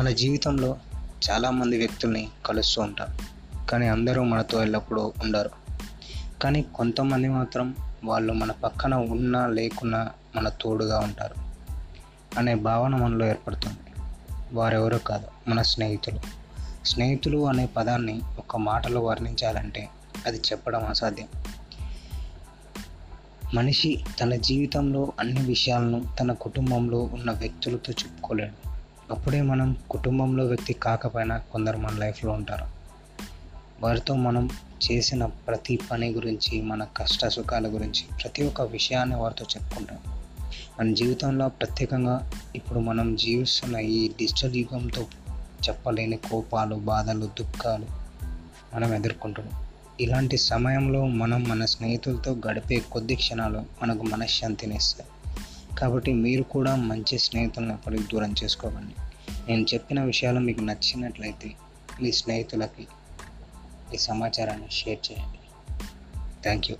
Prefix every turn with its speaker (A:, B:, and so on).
A: మన జీవితంలో చాలామంది వ్యక్తుల్ని కలుస్తూ ఉంటాం కానీ అందరూ మనతో ఎల్లప్పుడూ ఉండరు. కానీ కొంతమంది మాత్రం వాళ్ళు మన పక్కన ఉన్నా లేకున్నా మన తోడుగా ఉంటారు అనే భావన మనలో ఏర్పడుతుంది. వారెవరో కాదు మన స్నేహితులు. స్నేహితులు అనే పదాన్ని ఒక మాటలో వర్ణించాలంటే అది చెప్పడం అసాధ్యం. మనిషి తన జీవితంలో అన్ని విషయాలను తన కుటుంబంలో ఉన్న వ్యక్తులతో చెప్పుకోలేడు. అప్పుడే మనం కుటుంబంలో వ్యక్తి కాకపోయినా కొందరు మన లైఫ్లో ఉంటారు. వారితో మనం చేసిన ప్రతి పని గురించి మన కష్ట సుఖాల గురించి ప్రతి ఒక్క విషయాన్ని వారితో చెప్పుకుంటాం. మన జీవితంలో ప్రత్యేకంగా ఇప్పుడు మనం జీవిస్తున్న ఈ డిజిటల్ యుగంతో చెప్పలేని కోపాలు బాధలు దుఃఖాలు మనం ఎదుర్కొంటున్నాం. ఇలాంటి సమయంలో మనం మన స్నేహితులతో గడిపే కొద్ది క్షణాలు మనకు మనశ్శాంతిని ఇస్తాయి కాబట్టి మీరు కూడా మంచి స్నేహితులను ఎప్పటికీ దూరం చేసుకోకండి. నేను చెప్పిన విషయాలు మీకు నచ్చినట్లయితే మీ స్నేహితులకి ఈ సమాచారాన్ని షేర్ చేయండి. Thank you.